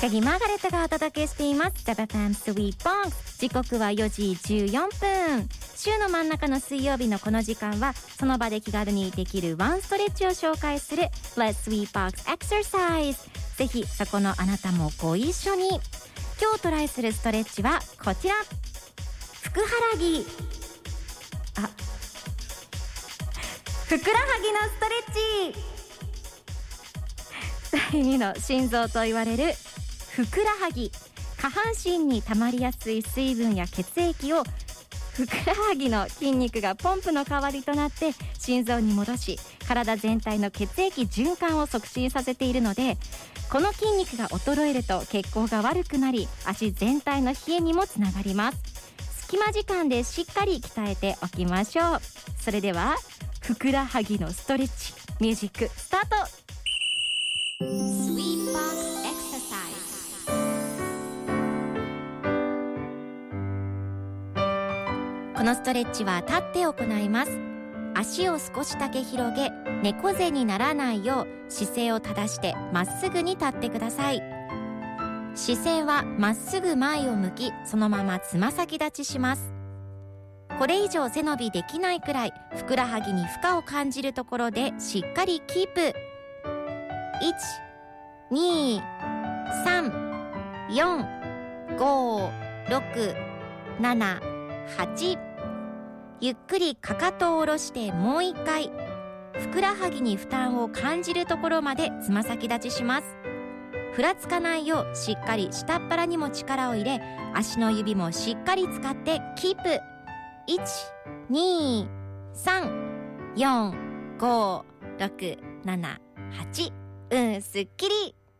高木マーガレットがお届けしています。ZFM Sweet Box 時刻は4時14分。週の真ん中の水曜日のこの時間はその場で気軽にできるワンストレッチを紹介する Let's Sweet Box Exercise ぜひそこのあなたもご一緒に今日トライするストレッチはこちら。ふくはらぎ。あ。ふくらはぎのストレッチ。第2の心臓と言われるふくらはぎ。下半身に溜まりやすい水分や血液をふくらはぎの筋肉がポンプの代わりとなって心臓に戻し体全体の血液循環を促進させているのでこの筋肉が衰えると血行が悪くなり足全体の冷えにもつながります隙間時間でしっかり鍛えておきましょうそれではふくらはぎのストレッチミュージックスタート。このストレッチは立って行います。足を少しだけ広げ猫背にならないよう姿勢を正してまっすぐに立ってください。姿勢はまっすぐ前を向きそのままつま先立ちします。これ以上背伸びできないくらいふくらはぎに負荷を感じるところでしっかりキープ。1 2 3 4 5 6 7 8ゆっくりかかとを下ろしてもう一回ふくらはぎに負担を感じるところまでつま先立ちします。ふらつかないようしっかり下っ腹にも力を入れ足の指もしっかり使ってキープ。1234567 8うんすっきり。